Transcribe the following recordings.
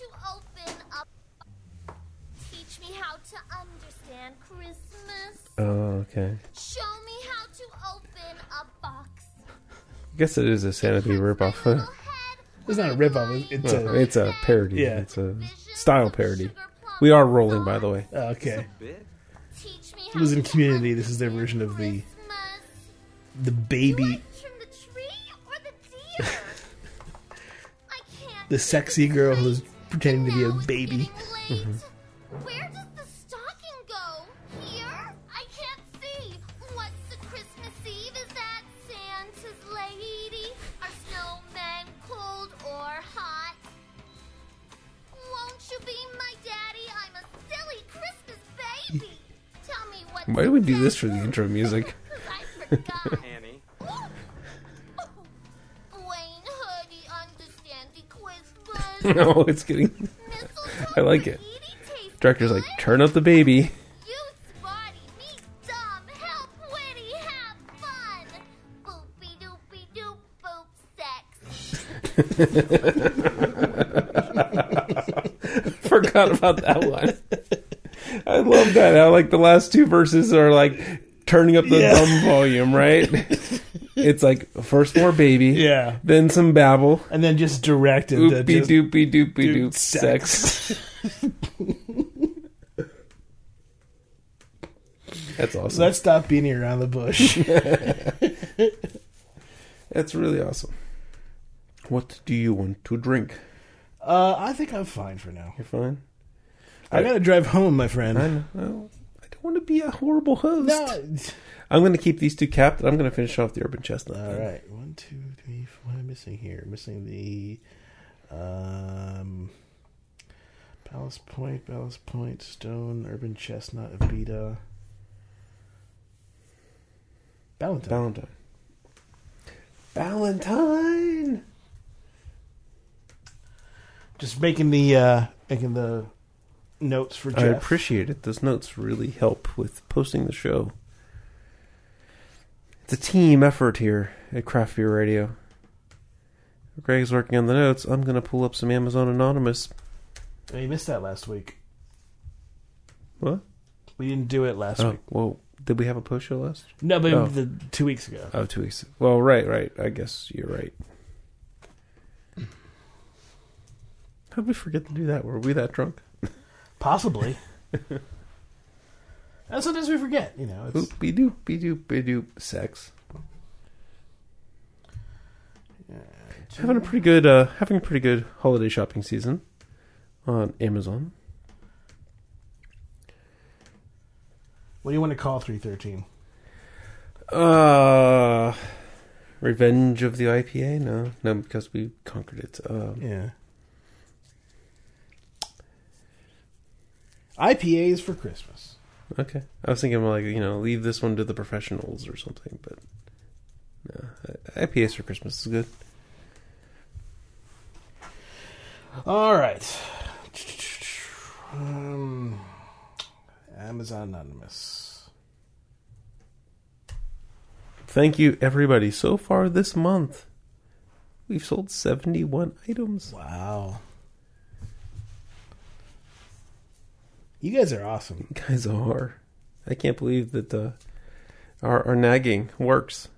to open up. Teach me how to understand Christmas. Oh, okay. Show me how to open a box. I guess it is a Santa Baby ripoff. huh? It's not a ripoff. It's Well, a. it's a parody. Yeah. It's a style parody. We are rolling, by the way. oh, okay. Teach me It was in Community. This is their version of the the baby, the the deer? I can't the see sexy girl who's pretending to be a baby. getting late. Mm-hmm. Where does the stocking go? Here? I can't see. What's the Christmas Eve? Is that Santa's lady? Are snowmen cold or hot? Won't you be my daddy? I'm a silly Christmas baby. Tell me what. Why do we do this for the intro music? no, it's getting. I like it. Director's like, turn up the baby. You smarty, me dumb, help witty, have fun. Boopy doopy doop boop sex. Forgot about that one. I love that. I like the last two verses are like turning up the Yeah. volume, right? it's like first more baby, Yeah. then some babble, And then just direct him to just doopy doopy do doop sex. That's awesome. Let's stop beating around the bush. That's really awesome. What do you want to drink? uh, I think I'm fine for now. You're fine. I gotta drive home, my friend. I know. Well, I don't want to be a horrible host. No. I'm going to keep these two capped. and I'm going to finish off the urban chestnut. All thing. right. One, two, three, four. What am I missing here? Missing the um, Ballast Point, Ballast Point, Stone, Urban Chestnut, Abita, Valentine. Valentine. Valentine. Just making the uh, making the notes for I appreciate it. Those notes really help with posting the show. It's a team effort here at Craft Beer Radio. Greg's working on the notes. I'm going to pull up some Amazon Anonymous. Oh, you missed that last week. What? We didn't do it last Oh, week. well, did we have a post show last? No, but Oh. the two weeks ago. Oh, two weeks. Well, right, right. I guess you're right. How did we forget to do that? Were we that drunk? Possibly. and sometimes we forget, you know. It's, Oopie doopie doopie doop. Sex. Having a pretty good, uh, having a pretty good holiday shopping season on Amazon. what do you want to call 313? Uh, Revenge of the IPA? No, no, because we conquered it. Um, Yeah. IPAs for Christmas. Okay, I was thinking like you know leave this one to the professionals or something, but no, IPAs for Christmas is good. All right. Um, Amazon Anonymous. Thank you everybody so far this month. We've sold seventy one items. Wow. You guys are awesome. You guys are. I can't believe that uh, our our nagging works.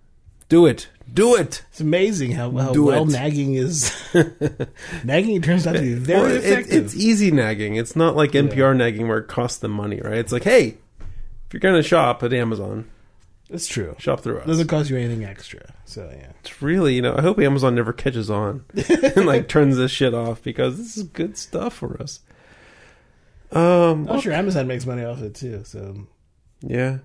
Do it, do it. It's amazing how, how Do well it. nagging is. nagging turns out to be very Well, it- effective. it's easy nagging. It's not like NPR nagging where it costs them money, right? It's like, hey, if you're gonna shop at Amazon, It's true. shop through us. It doesn't cost you anything extra. So yeah. It's really, you know, I hope Amazon never catches on and like turns this shit off because this is good stuff for us. Um, I'm sure Amazon makes money off it too. So yeah,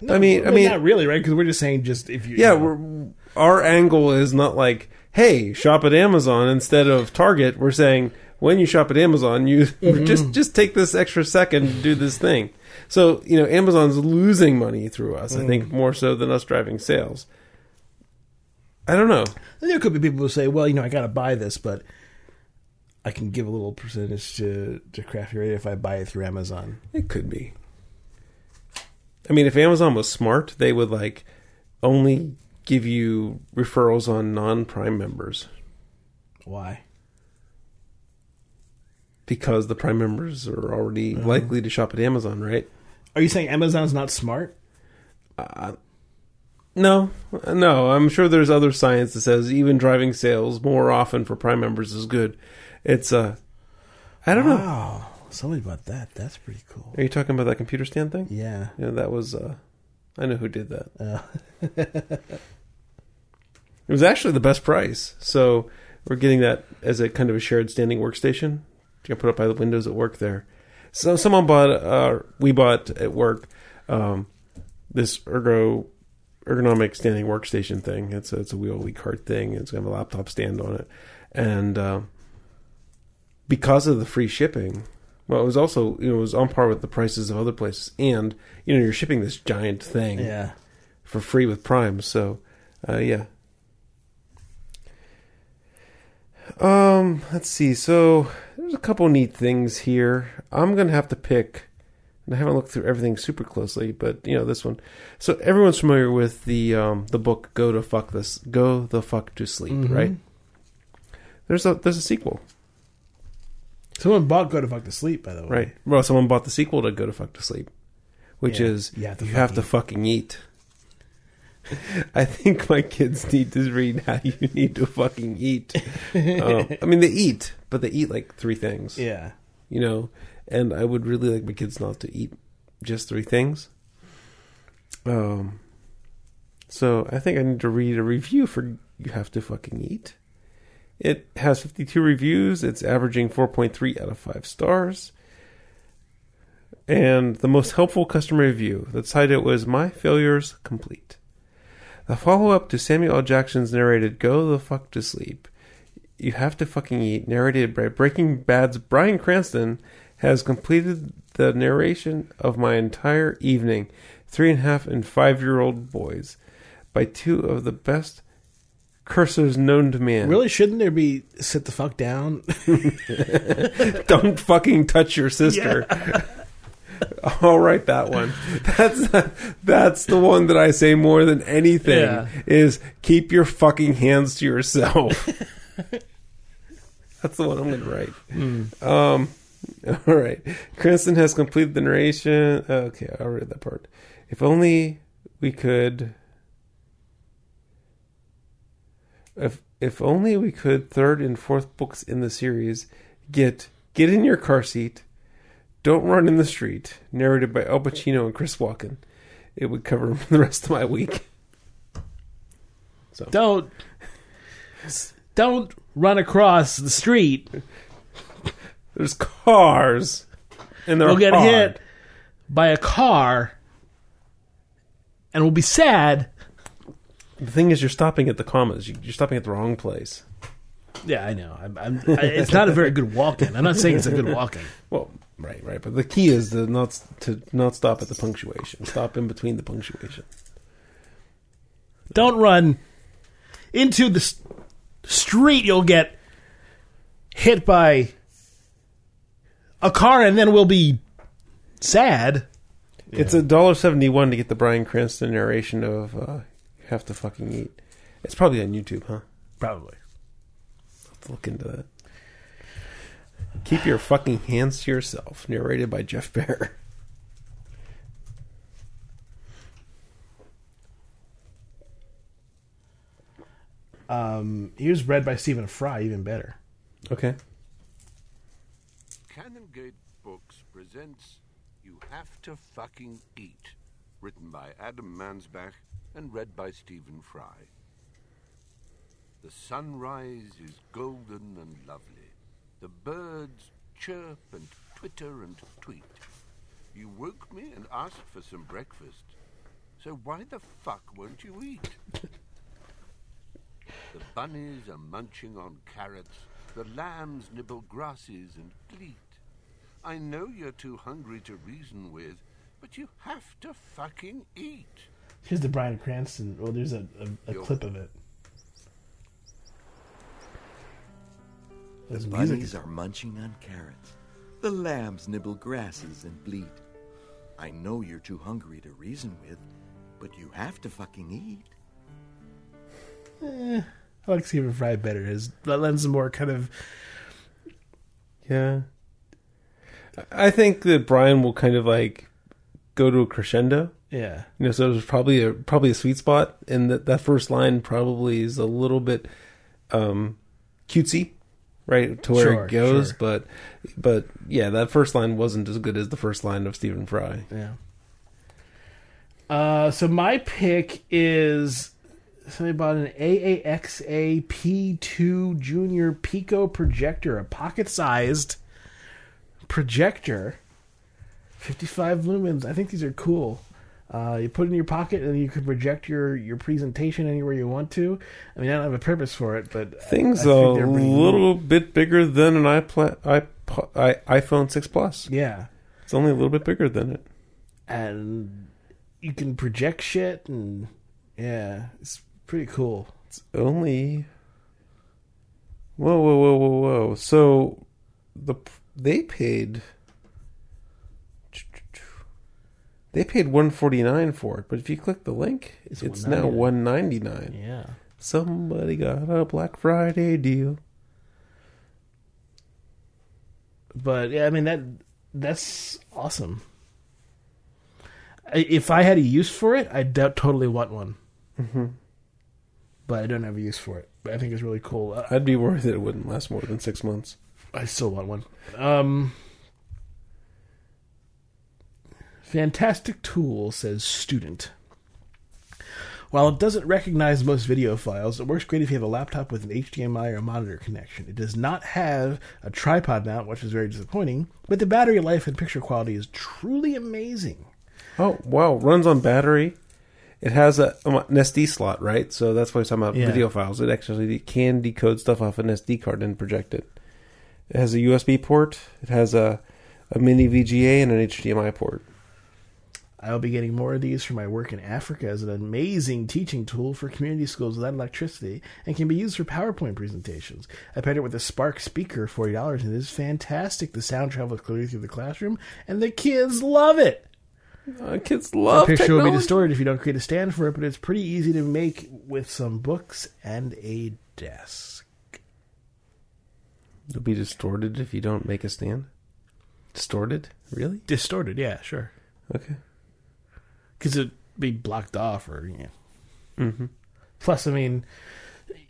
No, I mean- I mean- not really, right? Because we're just saying just if you yeah. you know, We're, our angle is not like, hey, shop at Amazon instead of Target. We're saying when you shop at Amazon, you just just take this extra second to do this thing. So you know, Amazon's losing money through us. I think more so than us driving sales. I don't know. there could be people who say, well, you know, I got to buy this, but I can give a little percentage to to Craft Beer Radio if I buy it through Amazon. It could be. I mean, if Amazon was smart, they would like only give you referrals on non-Prime members. Why? because the Prime members are already uh-huh. likely to shop at Amazon, right? Are you saying Amazon's not smart? Uh, no, no. I'm sure there's other science that says even driving sales more often for Prime members is good. It's uh, I don't know. Wow. Somebody about that. That's pretty cool. Are you talking about that computer stand thing? Yeah. Yeah, that was. uh I know who did that. Uh, It was actually the best price. So we're getting that as a kind of a shared standing workstation. You can put up by the windows at work there. So someone bought, uh, we bought at work, um, this ergo ergonomic standing workstation thing. It's a, it's a wheelie cart thing. It's gonna have a laptop stand on it, and uh, because of the free shipping, well, it was also you know it was on par with the prices of other places, and you know you're shipping this giant thing yeah. for free with Prime. So, uh, yeah. Um, let's see. So there's a couple neat things here. I'm gonna have to pick. And I haven't looked through everything super closely, but you know this one. So everyone's familiar with the um, the book "Go to Fuck This," "Go the Fuck to Sleep," Mhm. right? There's a there's a sequel, Someone bought Go to Fuck to Sleep, by the way. right? Well, someone bought the sequel to "Go to Fuck to Sleep," which Yeah, is you have to you have fucking to fucking eat. I think my kids need to read how you need to fucking eat. Um, I mean, they eat, but they eat like three things, Yeah. you know. And I would really like my kids not to eat just three things. Um, so I think I need to read a review for "You Have to Fucking Eat." It has 52 reviews. It's averaging 4.3 out of 5 stars. And the most helpful customer review that cited it was My Failures Complete. The follow up to Samuel L. Jackson's narrated Go the Fuck to Sleep. You Have to Fucking Eat, narrated by Breaking Bad's Bryan Cranston, has completed the narration of my entire evening, three and a half and five year old boys, by two of the best cursors known to man. Really, shouldn't there be sit the fuck down? Don't fucking touch your sister. I'll write that one. That's that's the one that I say more than anything Yeah. is keep your fucking hands to yourself. that's the one I'm going to write. Um, all right. Cranston has completed the narration. Okay, I'll read that part. If only we could. If if only we could third and fourth books in the series get get in your car seat, don't run in the street, narrated by Al Pacino and Chris Walken. It would cover the rest of my week. So don't don't run across the street. there's cars, and they're We'll get hard. hit by a car, and we'll be sad. The thing is, you're stopping at the commas. You- You're stopping at the wrong place. Yeah, I know. I'm, I'm, I, it's not a very good walk-in. I'm not saying it's a good walk-in. Well, right, right. But the key is to not to not stop at the punctuation. Stop in between the punctuation. Don't run into the s- street. You'll get hit by a car, and then we'll be sad. It's a dollar seventy one to get the Bryan Cranston narration of uh, "You Have to Fucking Eat." It's probably on YouTube, huh? Probably. Let's look into that. Keep your fucking hands to yourself. Narrated by Jeff Bear. Um, he was read by Stephen Fry, even better. Okay. Canongate Books presents You Have to Fucking Eat, written by Adam Mansbach and read by Stephen Fry. The sunrise is golden and lovely. The birds chirp and twitter and tweet. You woke me and asked for some breakfast. So why the fuck won't you eat? The bunnies are munching on carrots. The lambs nibble grasses and bleat. I know you're too hungry to reason with, but you have to fucking eat. Here's the Bryan Cranston. Well, there's a, a, a clip of it. The bunnies music. are munching on carrots. The lambs nibble grasses and bleat. I know you're too hungry to reason with, but you have to fucking eat. Eh, I like Stephen Fry better. His that lends more kind of Yeah. I think that Bryan will kind of like go to a crescendo. Yeah. You know, so there's probably a probably a sweet spot, and that that first line probably is a little bit um, cutesy, right, to where Sure, it goes. sure. But but yeah, that first line wasn't as good as the first line of Stephen Fry. Yeah. Uh, so my pick is somebody bought an AAXA P2 Junior Pico projector, a pocket-sized projector, 55 lumens. I think these are cool. Uh, you put it in your pocket and you can project your, your presentation anywhere you want to. I mean, I don't have a purpose for it, but Things I a think they're pretty neat. little bit bigger than an iPla- iPo- i iPhone six plus. yeah. It's only a little bit bigger than it. And you can project shit and yeah, it's pretty cool. It's only. Whoa, whoa, whoa, whoa, whoa! So, the they paid. They paid one forty nine for it, but if you click the link, It's it's, now one ninety nine. Yeah. Somebody got a Black Friday deal. But yeah, I mean that that's awesome. If I had a use for it, I'd doubt totally want one. Mm-hmm. But I don't have a use for it. But I think it's really cool. Uh, I'd be worried that it wouldn't last more than six months. I still want one. Um, fantastic tool says student. While it doesn't recognize most video files, it works great if you have a laptop with an HDMI or monitor connection. It does not have a tripod mount, which is very disappointing, but the battery life and picture quality is truly amazing. Oh wow! Runs on battery. It has a um, an SD slot, right? So that's why we're talking about Yeah. video files. It actually can decode stuff off an SD card and project it. It has a USB port. It has a a mini VGA and an HDMI port. I will be getting more of these for my work in Africa as an amazing teaching tool for community schools without electricity and can be used for PowerPoint presentations. I paired it with a Spark speaker, $40, and it is fantastic. The sound travels clearly through the classroom, and the kids love it. Uh, kids The love picture will be technology. distorted if you don't create a stand for it, but it's pretty easy to make with some books and a desk. It'll be distorted if you don't make a stand. Distorted? Really? Distorted, yeah, sure. Okay. Because it'd be blocked off or, yeah. Mm-hmm. Plus, I mean,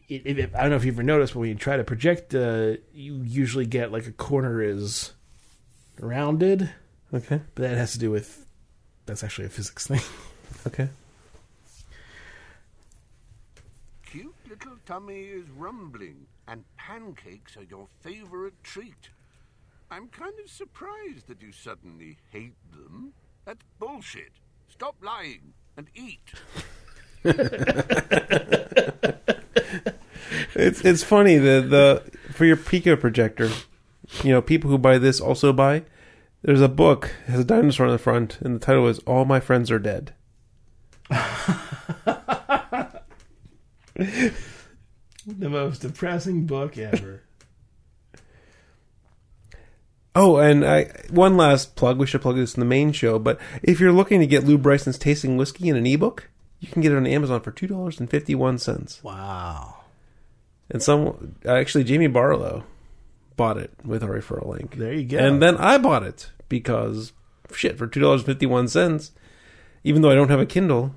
it, it, I don't know if you've ever noticed, but when you try to project, uh, you usually get like a corner is rounded, Okay. but that has to do with that's actually a physics thing. Okay. Cute little tummy is rumbling, and pancakes are your favorite treat. I'm kind of surprised that you suddenly hate them. That's bullshit. Stop lying and eat. It's it's funny the the for your Pico projector, you know, people who buy this also buy. There's a book has a dinosaur on the front, and the title is "All My Friends Are Dead." the most depressing book ever. Oh, and I one last plug. We should plug this in the main show. But if you're looking to get Lew Bryson's Tasting Whiskey in an ebook, you can get it on Amazon for two dollars and fifty one cents. wow. And some actually Jamie Barlow bought it with our referral link. There you go. And then I bought it because shit for two dollars fifty one cents. Even though I don't have a Kindle,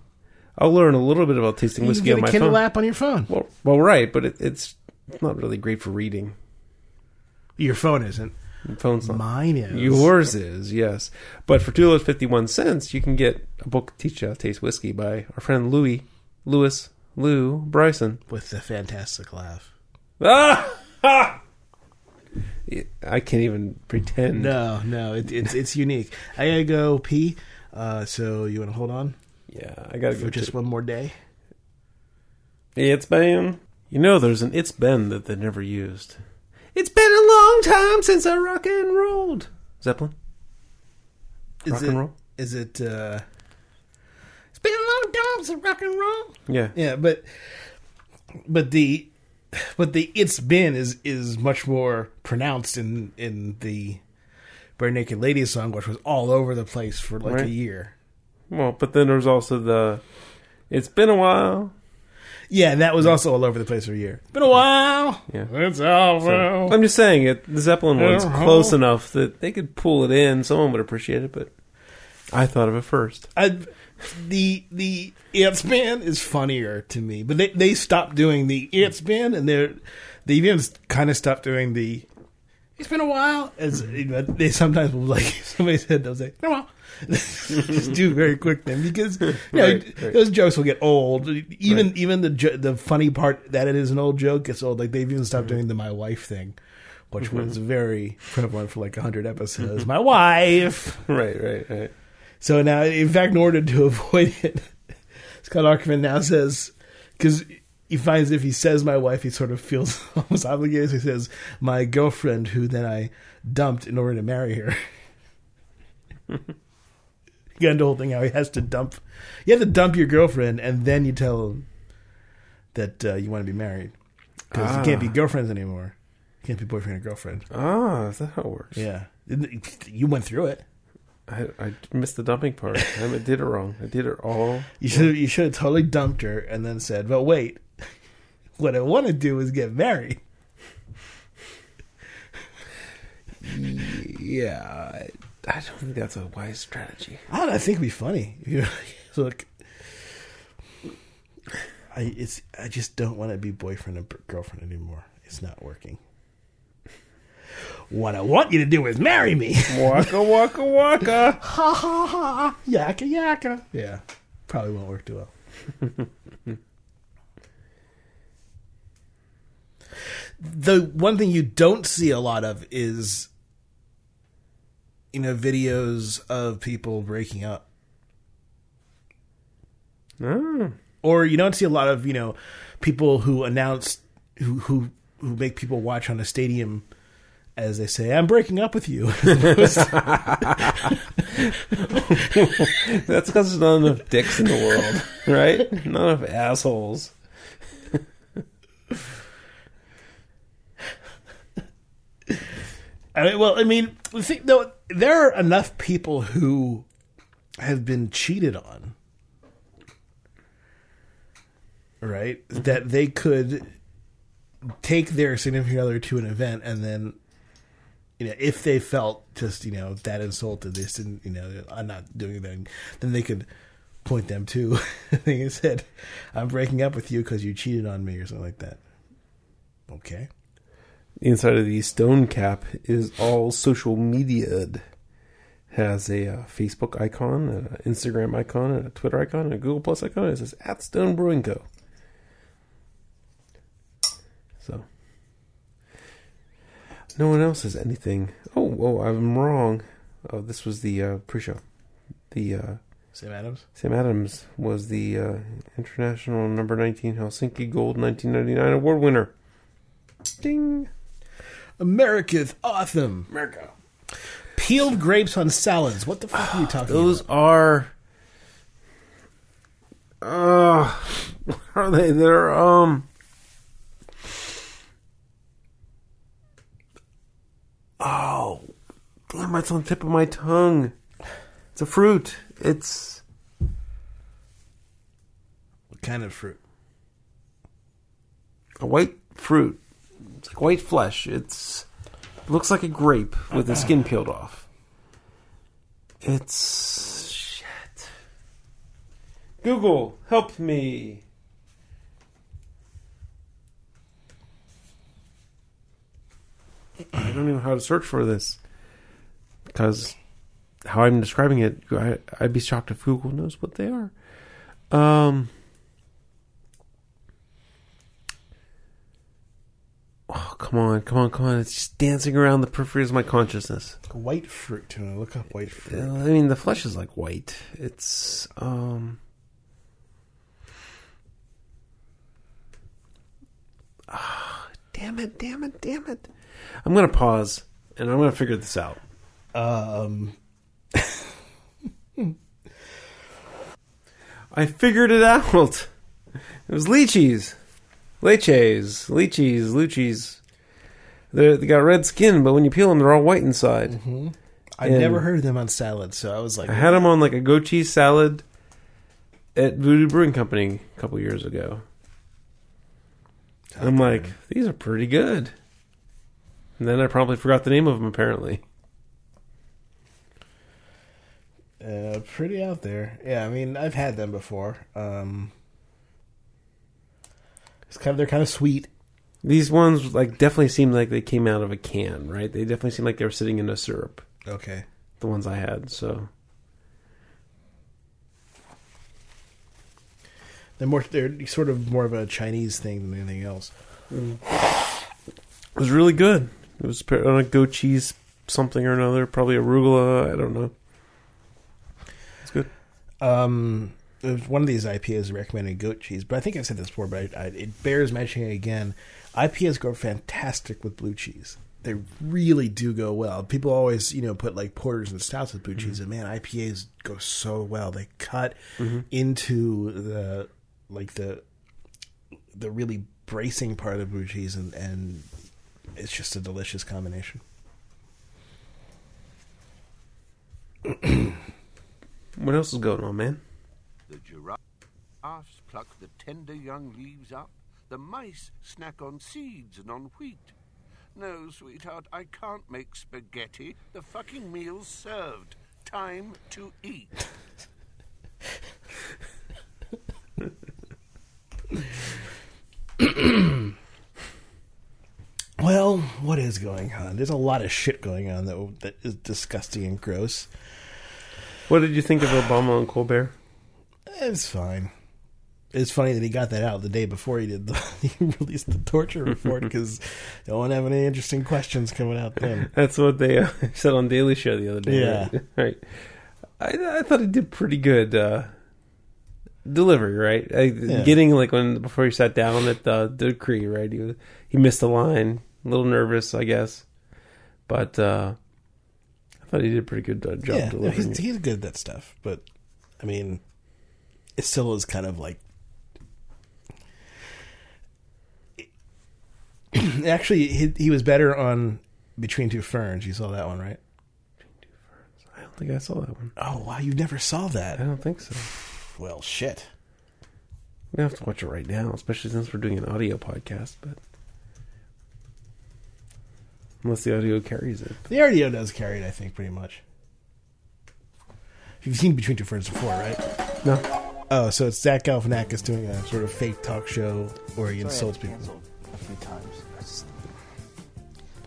I'll learn a little bit about tasting you whiskey get on a my Kindle phone. app on your phone. Well, well, right, but it, it's not really great for reading. Your phone isn't. Phone's not. Mine is. Yours is yes, but for two dollars fifty one cents, you can get a book teach you how to taste whiskey by our friend Louis Lewis Lew Bryson. with the fantastic laugh. Ah! Ah! I can't even pretend. No, no, it, it's it's unique. I gotta go pee. Uh, so you want to hold on Yeah, I gotta for go. just to- one more day? It's been. You know, there's an it's been that they never used. It's been a long time since I rock and rolled. Zeppelin. Is Rock it, and roll? Is it? Uh, it's been a long time since rock and roll. Yeah. Yeah, but but the but the it's been is is much more pronounced in in the Barenaked Ladies song, which was all over the place for like a year. Well, but then there's also the. It's been a while. Yeah, and that was also all over the place for a year. It's Been a while. Yeah. It's all So, I'm just saying it. The Zeppelin one's Uh-huh. close enough that they could pull it in. Someone would appreciate it, but I thought of it first. I, the the Ants band is funnier to me, but they they stopped doing the Ants band, and they're they even kind of stopped doing the. It's been a while. As they sometimes will like somebody said they'll say been a while. Just do very quick then because you know, Right, right. those jokes will get old. Even even the jo- the funny part that it is an old joke gets old. Like they've even stopped mm-hmm. doing the my wife thing, which mm-hmm. was very prevalent for like hundred episodes. Mm-hmm. My wife. Right, right, right. So now, in fact, in order to avoid it, Scott Aukerman now says, because he finds if he says my wife, he sort of feels almost obligated. So he says, my girlfriend, who then I dumped in order to marry her. you got into the whole thing how he has to dump. You have to dump your girlfriend, and then you tell him that uh, you want to be married. Because you can't be Ah. girlfriends anymore. You can't be boyfriend and girlfriend. Ah, is that how it works? Yeah. You went through it. I, I missed the dumping part. I did it wrong. I did it all. You should you should have totally dumped her and then said, "But wait, what I want to do is get married." Yeah, I, I don't think that's a wise strategy. I don't know, I think it'd be funny. You look, I it's I just don't want to be boyfriend and girlfriend anymore. It's not working. What I want you to do is marry me. Waka waka waka. ha ha ha! Yaka yaka. Yeah, probably won't work too well. the one thing you don't see a lot of is you know videos of people breaking up Oh, or you don't see a lot of you know people who announce who who who make people watch on a stadium as they say i'm breaking up with you that's because there's not enough dicks in the world, right? Not enough assholes. I mean, well, I mean, though, there are enough people who have been cheated on, right? Mm-hmm. That they could take their significant other to an event and then, you know, if they felt just, you know, that insulted, they didn't, you know, I'm not doing anything, then they could point them to the thing and said, I'm breaking up with you because you cheated on me or something like that. Okay. The inside of the stone cap is all social media. Has a uh, Facebook icon, an Instagram icon, and a Twitter icon, and a Google Plus icon. It says at Stone Brewing Co. So no one else has anything. Oh, oh, I'm wrong. Oh, this was the uh, pre-show. The uh, Sam Adams? Sam Adams was the uh, international number 19 Helsinki Gold 1999 award winner. Ding. America's awesome. America. Peeled grapes on salads. What the fuck are you talking Those about? are. Uh, what are they? They're um. Oh, damn! It's on the tip of my tongue. It's a fruit. It's What kind of fruit? a white fruit. It's like white flesh. It's looks like a grape with the skin peeled off. It's shit. Google, help me. I don't even know how to search for this because how I'm describing it, I, I'd be shocked if Google knows what they are. Um. Oh, come on, come on, come on. It's just dancing around the periphery of my consciousness. White fruit. I'm gonna look up white Uh, fruit. I mean, the flesh is like white. It's, um. Ah, damn it, damn it, damn it. I'm going to pause and I'm going to figure this out. Um, I figured it out. It was lychees. Leches. Lychees. Luchis. They're, they got red skin, but when you peel them, they're all white inside. I And- never heard of them on salad, so I was like, I had them on like a goat cheese salad at Voodoo Brewing Company a couple years ago. I'm like, these are pretty good. And then I probably forgot the name of them. Apparently, Uh, pretty out there. Yeah, I mean, I've had them before. Um, it's kind of they're kind of sweet. These ones like definitely seem like they came out of a can, right? They definitely seem like they were sitting in a syrup. Okay. The ones I had, so They're more they're sort of more of a Chinese thing than anything else. it was really good. It was on a goat cheese something or another, probably arugula. I don't know. It's good. Um, one of these IPAs recommended goat cheese, but I think I've said this before, but I, I, it bears mentioning again. IPAs go fantastic with blue cheese. They really do go well. People always, you know, put like porters and stouts with blue cheese, mm-hmm. and man, IPAs go so well. They cut mm-hmm. into the like the the really bracing part of the blue cheese, and and it's just a delicious combination. What else is going on, man? The giraffes pluck the tender young leaves up. The mice snack on seeds and on wheat. No, sweetheart, I can't make spaghetti. The fucking meal's served. Time to eat. Well, what is going on? There's a lot of shit going on that that is disgusting and gross. What did you think of Obama and Colbert? It's fine. It's funny that he got that out the day before he did the he released the torture report because they won't have any interesting questions coming out then. That's what they uh, said on Daily Show the other day. Yeah. right? I, I thought he did pretty good uh, delivery. Right, I, getting like when before he sat down at the decree. Right, he was, he missed a line, a little nervous, I guess, but uh, I thought he did a pretty good uh, job Yeah, no, he's he's good at that stuff, but I mean, it still is kind of like. Actually, he, he was better on Between Two Ferns. You saw that one, right? Between Two Ferns. I don't think I saw that one. Oh wow, you never saw that. I don't think so. Well, shit. We have to watch it right now, especially since we're doing an audio podcast. But unless the audio carries it, The RDO does carry it, I think, pretty much. You've seen Between Two Ferns before, right? no. Oh, so it's Zach Galifianakis doing a sort of fake talk show where he insults had to people. Cancel a few times. I just-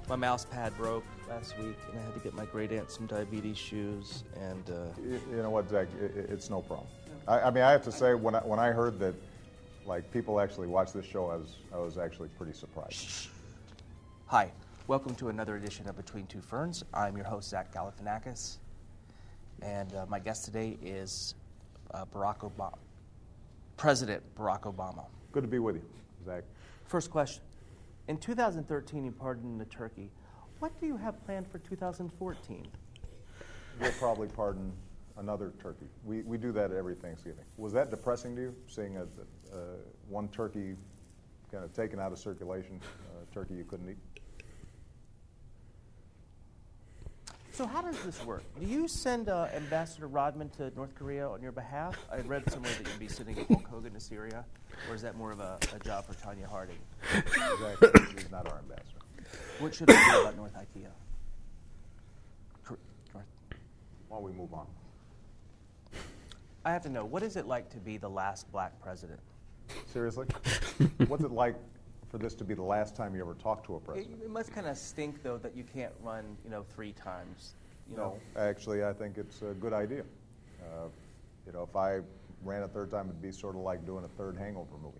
my mouse pad broke last week, and I had to get my great aunt some diabetes shoes. And uh, You you know what, Zach? i- i- It's no problem. I, I mean, I have to say, when I, when I heard that, like, people actually watch this show, I was I was actually pretty surprised. hi, welcome to another edition of Between Two Ferns. I'm your host Zach Galifianakis, and uh, my guest today is uh, Barack Obama, President Barack Obama. Good to be with you, Zach. First question: In 2013, you pardoned the turkey. What do you have planned for 2014? We'll probably pardon another turkey. We, we do that every Thanksgiving. Was that depressing to you, seeing a, one turkey kind of taken out of circulation, turkey you couldn't eat? So how does this work? Do you send uh, Ambassador Rodman to North Korea on your behalf? I read somewhere that you'd be sending Hulk Hogan to Syria, or is that more of a, a job for Tonya Harding? Zach is not our ambassador. What should we do about North IKEA? Cor- North. Why don't we move on? I have to know, what is it like to be the last black president? Seriously? What's it like for this to be the last time you ever talked to a It, president? it must kind of stink, though, that you can't run, you know, three times. You know, No, actually, I think it's a good idea. Uh, you know, if I ran a third time, it'd be sort of like doing a third Hangover movie.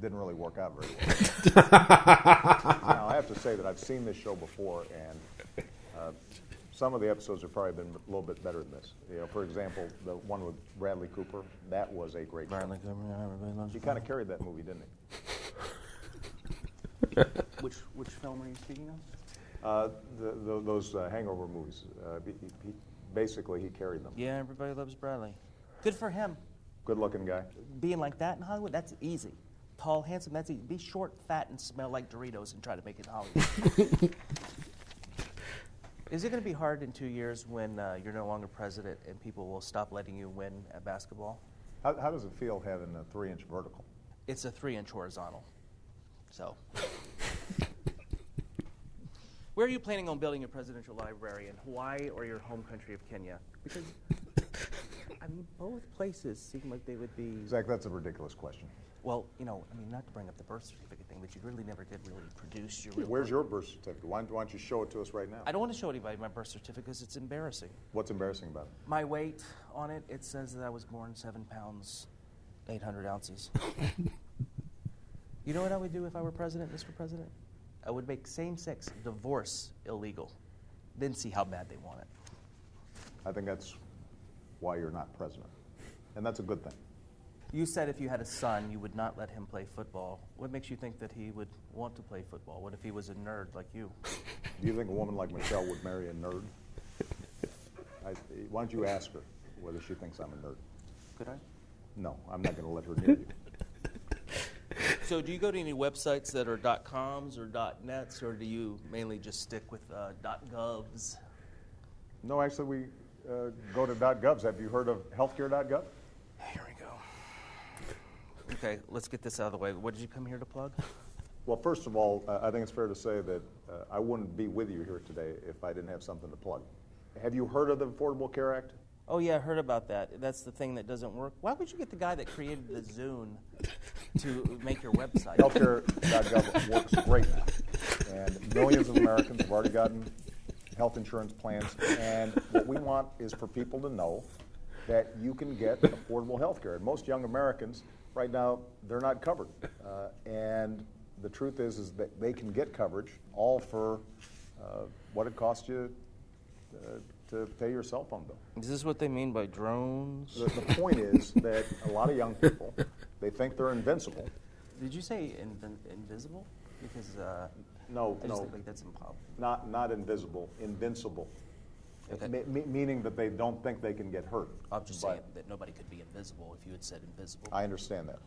Didn't really work out very well. now, I have to say that I've seen this show before, and uh, some of the episodes have probably been a little bit better than this. You know, for example, the one with Bradley Cooper, that was a great show. Bradley Cooper, yeah, everybody loves He you. kind of carried that movie, didn't he? Which which film are you speaking of? Uh, the, the, those uh, Hangover movies, uh, he, he, basically, he carried them. Yeah, everybody loves Bradley. Good for him. Good-looking guy. being like that in Hollywood, that's easy. Tall, handsome, that's easy. Be short, fat, and smell like Doritos and try to make it in Hollywood. Is it going to be hard in two years when uh, you're no longer president and people will stop letting you win at basketball? How, how does it feel having a three-inch vertical? It's a three inch horizontal. So, where are you planning on building a presidential library in Hawaii or your home country of Kenya? Because I mean, both places seem like they would be. Zach, that's a ridiculous question. Well, you know, I mean, not to bring up the birth certificate thing, but you really never did really produce your. Where's your birth certificate? Why, why don't you show it to us right now? I don't want to show anybody my birth certificate because it's embarrassing. What's embarrassing about it? My weight on it, it says that I was born seven pounds, 800 ounces. you know what I would do if I were president, Mr. President? I would make same sex divorce illegal, then see how bad they want it. I think that's why you're not president. And that's a good thing. You said if you had a son, you would not let him play football. What makes you think that he would want to play football? What if he was a nerd like you? Do you think a woman like Michelle would marry a nerd? I, why don't you ask her whether she thinks I'm a nerd? Could I? No, I'm not going to let her near you. So, do you go to any websites that are .coms or .nets, or do you mainly just stick with uh, .govs? No, actually, we uh, go to .govs. Have you heard of healthcare.gov? Here we go. Okay, let's get this out of the way. What did you come here to plug? Well, first of all, uh, I think it's fair to say that uh, I wouldn't be with you here today if I didn't have something to plug. Have you heard of the Affordable Care Act? Oh yeah, I heard about that. That's the thing that doesn't work. Why would you get the guy that created the Zune to make your website? Healthcare.gov works great now. And millions of Americans have already gotten health insurance plans. And what we want is for people to know that you can get affordable health care. And most young Americans, right now, they're not covered. Uh, and the truth is, is that they can get coverage all for uh, what it costs you uh, to pay your cell phone bill. Is this what they mean by drones? The, the point is that a lot of young people, they think they're invincible. Did you say inv- invisible? Because uh, No, I just no. think like that's impossible. Not, not invisible, invincible. Okay. Me- me- meaning that they don't think they can get hurt. I'm just But saying that nobody could be invisible if you had said invisible. I understand that.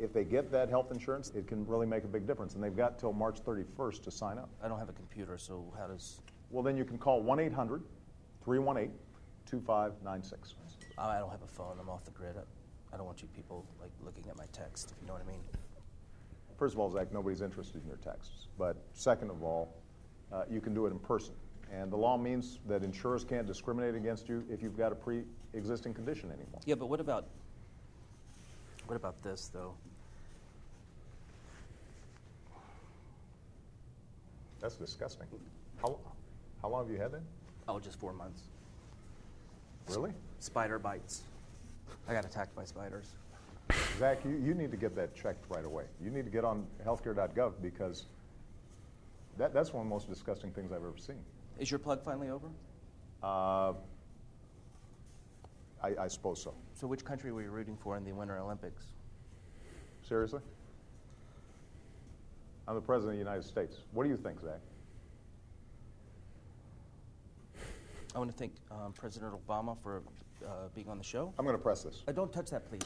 If they get that health insurance, it can really make a big difference. And they've got till March 31st to sign up. I don't have a computer, so how does? Well, then you can call 1 800 318 2596. I don't have a phone. I'm off the grid. I, I don't want you people like looking at my text. If you know what I mean. First of all, Zach, nobody's interested in your texts. But second of all, uh, you can do it in person. And the law means that insurers can't discriminate against you if you've got a pre existing condition anymore. Yeah, but what about? What about this though? That's disgusting. How, how long have you had that? Oh, just four months. Really? Spider bites. I got attacked by spiders. Zach, you, you need to get that checked right away. You need to get on healthcare.gov because that, that's one of the most disgusting things I've ever seen. Is your plug finally over? Uh, I, I suppose so. So, which country were you rooting for in the Winter Olympics? Seriously? I'm the President of the United States. What do you think, Zach? I want to thank um, President Obama for uh, being on the show. I'm going to press this. Uh, don't touch that, please.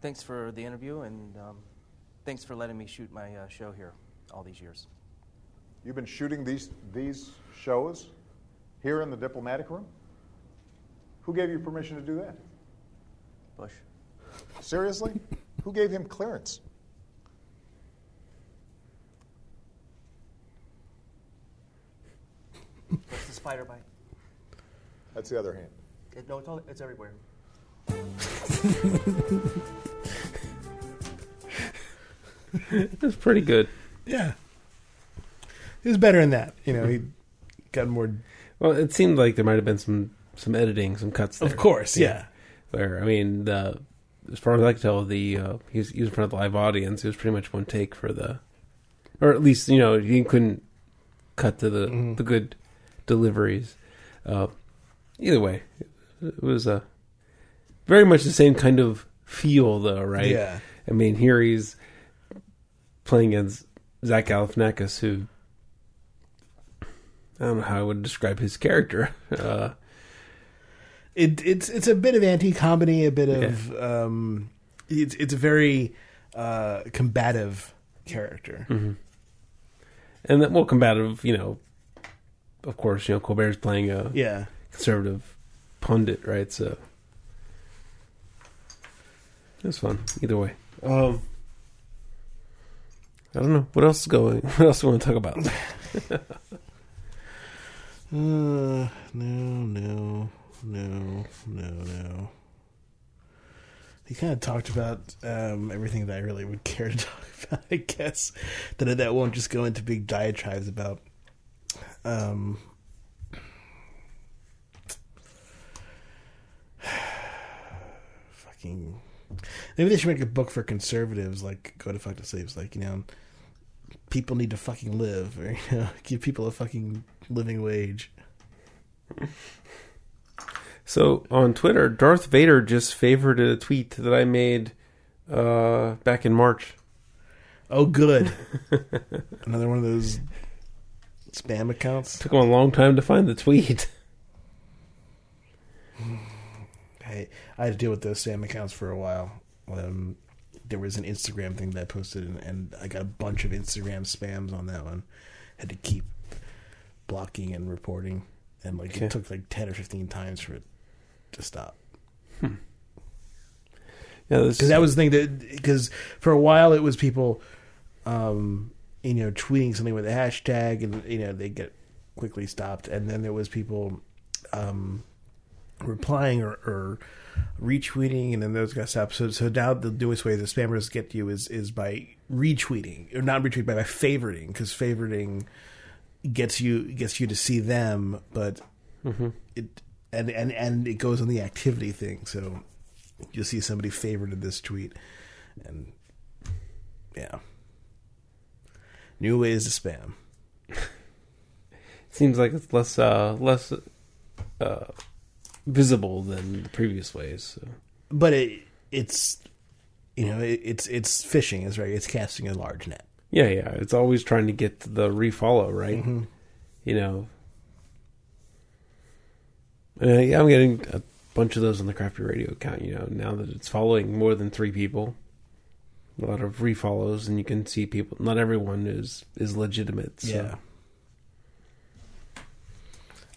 Thanks for the interview, and um, thanks for letting me shoot my uh, show here all these years. You've been shooting these, these shows here in the diplomatic room? Who gave you permission to do that? Bush. Seriously? Who gave him clearance? What's the spider bite? That's the other hand. It, no, it's, all, it's everywhere. That's pretty good. Yeah. He was better in that. You know, he got more. Well, it seemed like there might have been some some editing, some cuts. There. Of course, yeah. Where I mean, the as far as I can tell, the uh, he, was, he was in front of the live audience. It was pretty much one take for the, or at least you know he couldn't cut to the Mm-hmm. the good deliveries. Uh, either way, it was a very much the same kind of feel, though, right? Yeah. I mean, here he's playing against Zach Galifianakis, who I don't know how I would describe his character. Uh, It, it's it's a bit of anti comedy, a bit of um, it's it's a very uh, combative character. and that well combative, you know. Of course, you know Colbert's playing a Yeah, conservative pundit, right? So it was fun either way. Um, I don't know what else is going. What else do we want to talk about? Uh, no, no, no, no, no. He kind of talked about um, everything that I really would care to talk about. I guess that that won't just go into big diatribes about. Um, fucking. Maybe they should make a book for conservatives, like go to fuck to sleeps, like you know, people need to fucking live, or you know, give people a fucking living wage. So on Twitter, Darth Vader just favorited a tweet that I made uh, back in March. Oh, good. Another one of those spam accounts. Took him a long time to find the tweet. I, I had to deal with those spam accounts for a while. Um, there was an Instagram thing that I posted, and, and I got a bunch of Instagram spams on that one. Had to keep blocking and reporting, and like Okay. it took like ten or fifteen times for it to stop. Yeah, Because that was the thing that because for a while it was people, um, you know, tweeting something with a hashtag, and you know they get quickly stopped, and then there was people, um, replying or, or retweeting, and then those got stopped. So so now the newest way the spammers get you is is by retweeting or not retweeting, but by favoriting because favoriting gets you gets you to see them, but it and and and it goes on the activity thing. So you'll see somebody favorited this tweet, and yeah, new ways to spam. seems like it's less uh, less uh, visible than the previous ways. So. But it it's you know it, it's it's fishing is right. It's casting a large net. Yeah, yeah, it's always trying to get the refollow, right? You know, uh, yeah, I'm getting a bunch of those on the Crafty Radio account. You know, now that it's following more than three people, a lot of refollows, and you can see people. Not everyone is is legitimate. So. Yeah.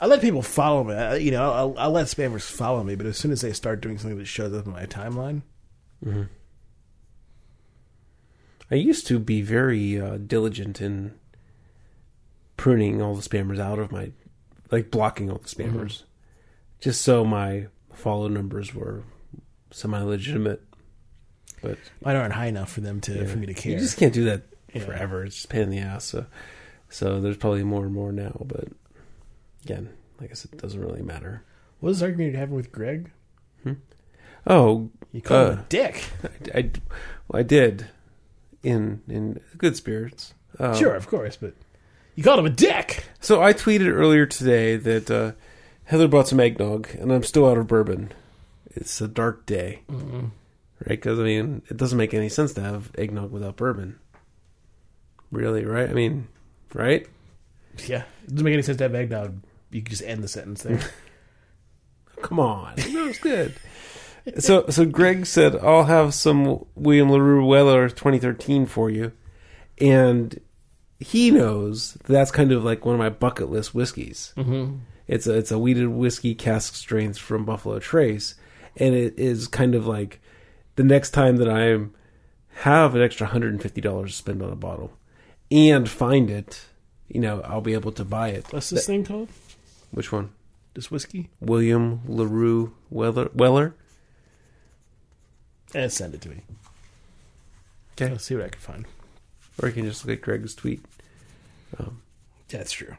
I let people follow me. I, you know, I'll, I'll let spammers follow me, but as soon as they start doing something that shows up in my timeline, I used to be very uh, diligent in pruning all the spammers out of my, like blocking all the spammers, just so my follow numbers were semi-legitimate. But mine aren't high enough for them to yeah, for me to care. you just can't do that Yeah. forever. It's just a pain in the ass. So, so there's probably more and more now. But again, like I said, it doesn't really matter. what was the argument you're having with Greg? Oh, You call him uh, a dick. I, I, well, I did in in good spirits. Um, sure, of course, but you called him a dick. So I tweeted earlier today that uh, Heather bought some eggnog, and I'm still out of bourbon. It's a dark day, right? Because I mean, it doesn't make any sense to have eggnog without bourbon. Really, right? I mean, right? Yeah, it doesn't make any sense to have eggnog. You can just end the sentence there. Come on, that was good. so, so Greg said, "I'll have some William Larue Weller 2013 for you," and he knows that's kind of like one of my bucket list whiskeys. Mm-hmm. It's a it's a wheated whiskey cask strength from Buffalo Trace, and it is kind of like the next time that I have an extra hundred and fifty dollars to spend on a bottle and find it, you know, I'll be able to buy it. What's this thing called? Which one? This whiskey? William Larue Weller. Weller. Eh, send it to me. Okay. Let's see what I can find. Or you can just look at Greg's tweet. That's true.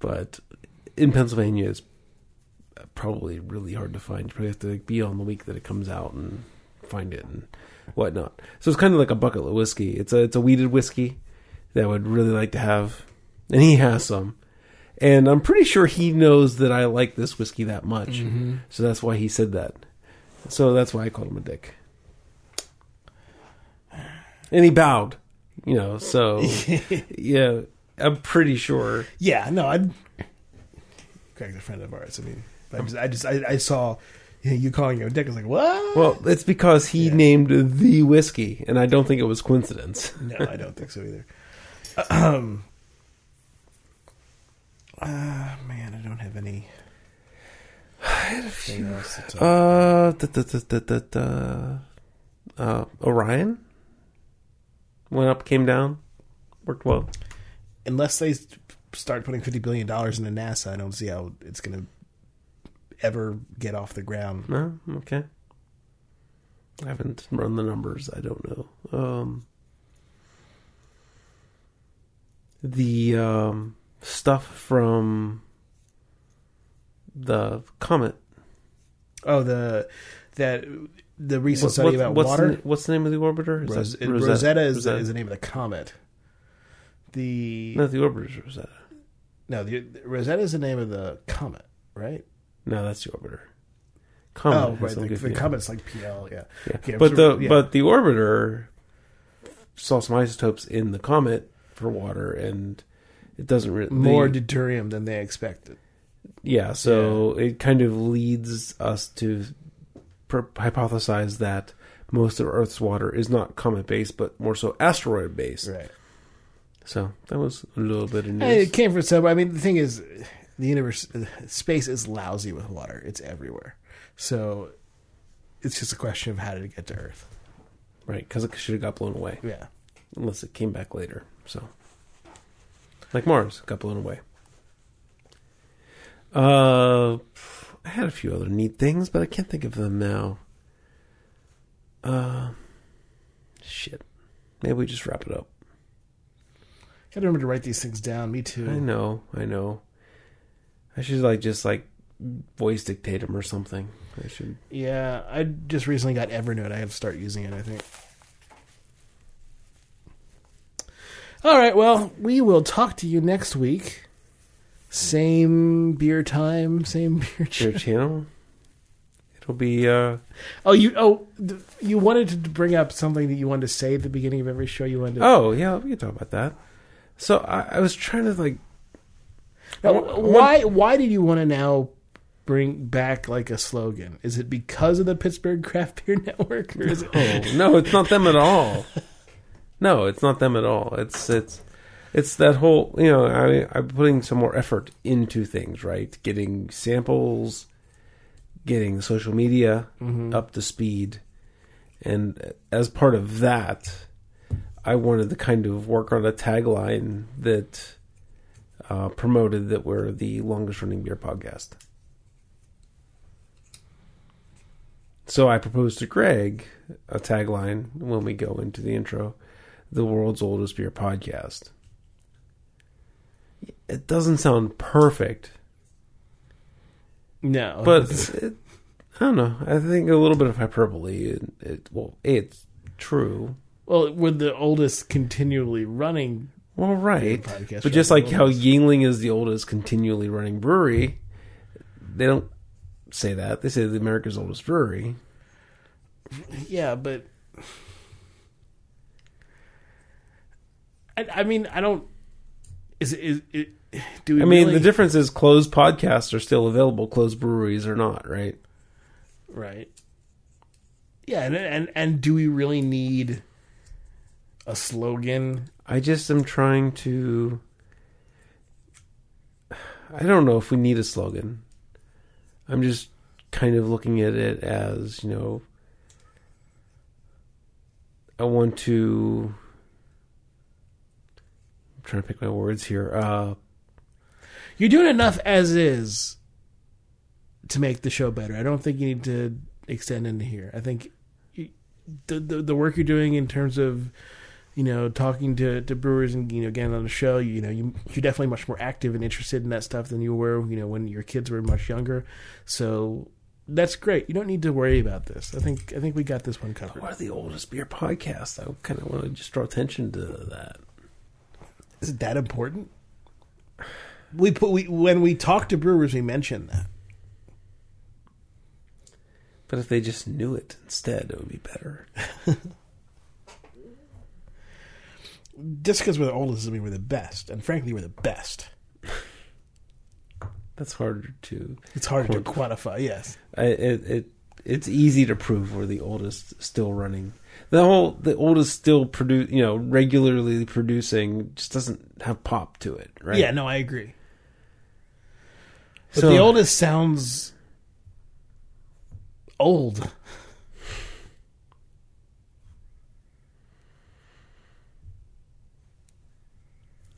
But in Pennsylvania, it's probably really hard to find. You probably have to like, be on the week that it comes out and find it and whatnot. So it's kind of like a bucket of whiskey. It's a it's a wheated whiskey that I would really like to have, and he has some. And I'm pretty sure he knows that I like this whiskey that much, mm-hmm. so that's why he said that. So that's why I called him a dick. And he bowed, you know. So yeah, I'm pretty sure. Yeah, no, I'd. A friend of ours. I mean, I just, I, just, I, I saw you, calling him a dick. I was like, what? Well, it's because he named the whiskey, and I don't think it was coincidence. no, I don't think so either. Um, uh, man, I don't have any. Anything else to talk- Uh, da, da, da, uh, Orion went up, came down, worked well. Unless they start putting fifty billion dollars into NASA, I don't see how it's going to ever get off the ground. No, okay. I haven't run the numbers. I don't know. Um, the um, stuff from the comet. Oh, the that the recent What- study what- about what's water. The, what's the name of the orbiter? Is Ros- that Rosetta, is, Rosetta? The, is the name of the comet. The No, the orbiter is Rosetta. No, the, Rosetta is the name of the comet, right? No, that's the orbiter. Comet. oh, right. The, the comet's like PL, yeah. Yeah. But the yeah. but the orbiter saw some isotopes in the comet for water, and it doesn't really more the- deuterium than they expected. yeah. So it kind of leads us to pr- hypothesize that most of Earth's water is not comet based, but more so asteroid based. Right. So that was a little bit of news. it came from somewhere. I mean, the thing is, the universe, space is lousy with water. It's everywhere. So it's just a question of how did it get to Earth. right? Because it should have got blown away, Yeah. unless it came back later. So, like Mars, got blown away. Uh, I had a few other neat things, but I can't think of them now. Uh, shit. Maybe we just wrap it up. Gotta remember to write these things down. Me too. I know, I know. I should like just like voice dictate them or something. I should. Yeah, I just recently got Evernote. I have to start using it. I think. All right. Well, we will talk to you next week. Same beer time. Same beer. Ch- channel. It'll be uh oh, you. Oh, th- you wanted to bring up something that you wanted to say at the beginning of every show. You wanted. To, oh yeah we can talk about that. So I, I was trying to like Now, why? Why did you want to now bring back like a slogan? Is it because of the Pittsburgh Craft Beer Network, or is it? Oh no, it's not them at all. No, it's not them at all. It's it's it's that whole you know I I'm putting some more effort into things, right? Getting samples, getting social media mm-hmm. up to speed, and as part of that, I wanted to kind of work on a tagline that uh, promoted that we're the longest running beer podcast. So I proposed to Greg a tagline when we go into the intro the world's oldest beer podcast. It doesn't sound perfect, No, but it, I don't know. I think a little bit of hyperbole. It, it well, it's true. Well, we're the oldest continually running. Well, right. podcast But just like how. Yuengling is the oldest continually running brewery, they don't say that. They say the America's oldest brewery. Yeah, but I, I mean, I don't. Is is it? Do we? I mean, really- the difference is closed podcasts are still available, closed breweries are not, right? right? Yeah, and and and do we really need a slogan? I just am trying to. I don't know if we need a slogan. I'm just kind of looking at it as, you know, I want to. I'm trying to pick my words here. Uh, You're doing enough as is to make the show better. I don't think you need to extend into here. I think the, the the work you're doing in terms of you know talking to, to brewers and you know getting on the show, you know you you're definitely much more active and interested in that stuff than you were you know when your kids were much younger. So that's great. You don't need to worry about this. I think I think we got this one covered. what are the oldest beer podcasts? I kind of want to just draw attention to that. Is it that important? We put we when we talk to brewers, we mention that. But if they just knew it instead, it would be better. Just because we're the oldest doesn't mean we're the best, and frankly, we're the best. That's harder to. It's harder to quantify. Yes, I, it, it it's easy to prove we're the oldest still running. The whole the oldest still produce you know regularly producing just doesn't have pop to it, right? yeah, no, I agree. But So- the oldest sounds old.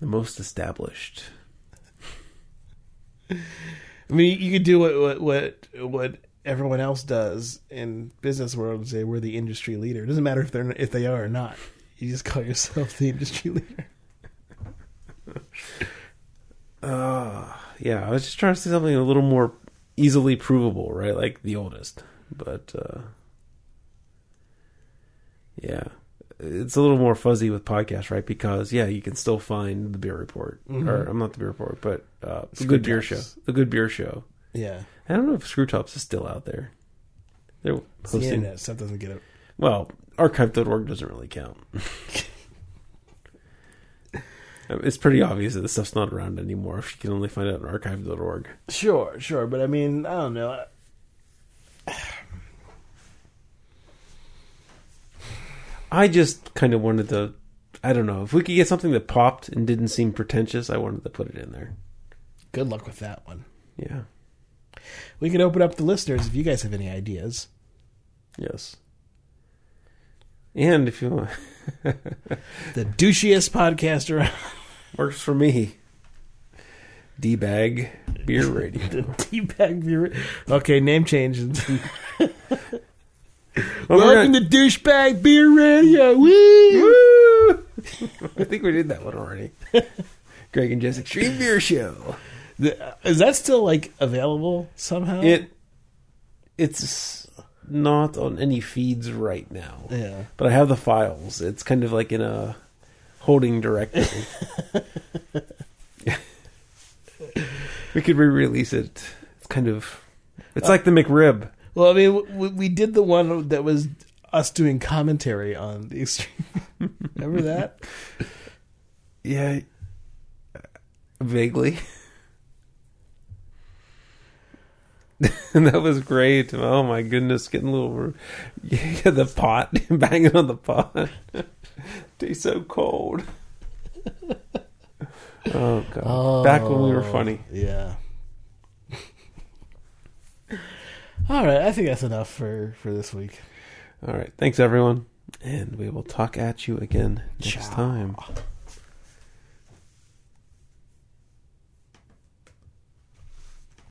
The most established. I mean, you could do what what what, what everyone else does in business world and say we're the industry leader. It doesn't matter if they're if they are or not. You just call yourself the industry leader. Yeah, I was just trying to say something a little more easily provable, right? Like the oldest. But uh yeah. It's a little more fuzzy with podcasts, right? Because yeah, you can still find the beer report. Or I'm not the beer report, but uh the good beer show. The good beer show. Yeah, I don't know if Screwtops is still out there. They're it's the internet stuff doesn't get it. well, archive.org doesn't really count. it's pretty obvious that the stuff's not around anymore if you can only find it on archive.org. Sure, sure, but I mean, I don't know. I just kind of wanted to. I don't know if we could get something that popped and didn't seem pretentious. I wanted to put it in there. Good luck with that one. Yeah. We can open up the listeners if you guys have any ideas. Yes. And if you want, The douchiest podcaster around. Works for me. D bag beer radio. D bag beer. Okay, name change. Oh We're Welcome to douchebag beer radio. Woo! Woo! I think we did that one already. Greg and Jess Extreme Beer Show. The- uh, Is that still like available somehow? It it's not on any feeds right now. Yeah. But I have the files. It's kind of like in a holding directory. we could re-release it. It's kind of it's like the McRib. Well, I mean, we, we did the one that was us doing commentary on the extreme. Remember that? Yeah. Vaguely. that was great. Oh my goodness, getting a little yeah, the pot banging on the pot. Tastes so cold. Oh god. Back when we were funny. Oh, yeah. All right, I think that's enough for for this week. All right. Thanks everyone. And we will talk at you again next Ciao. time.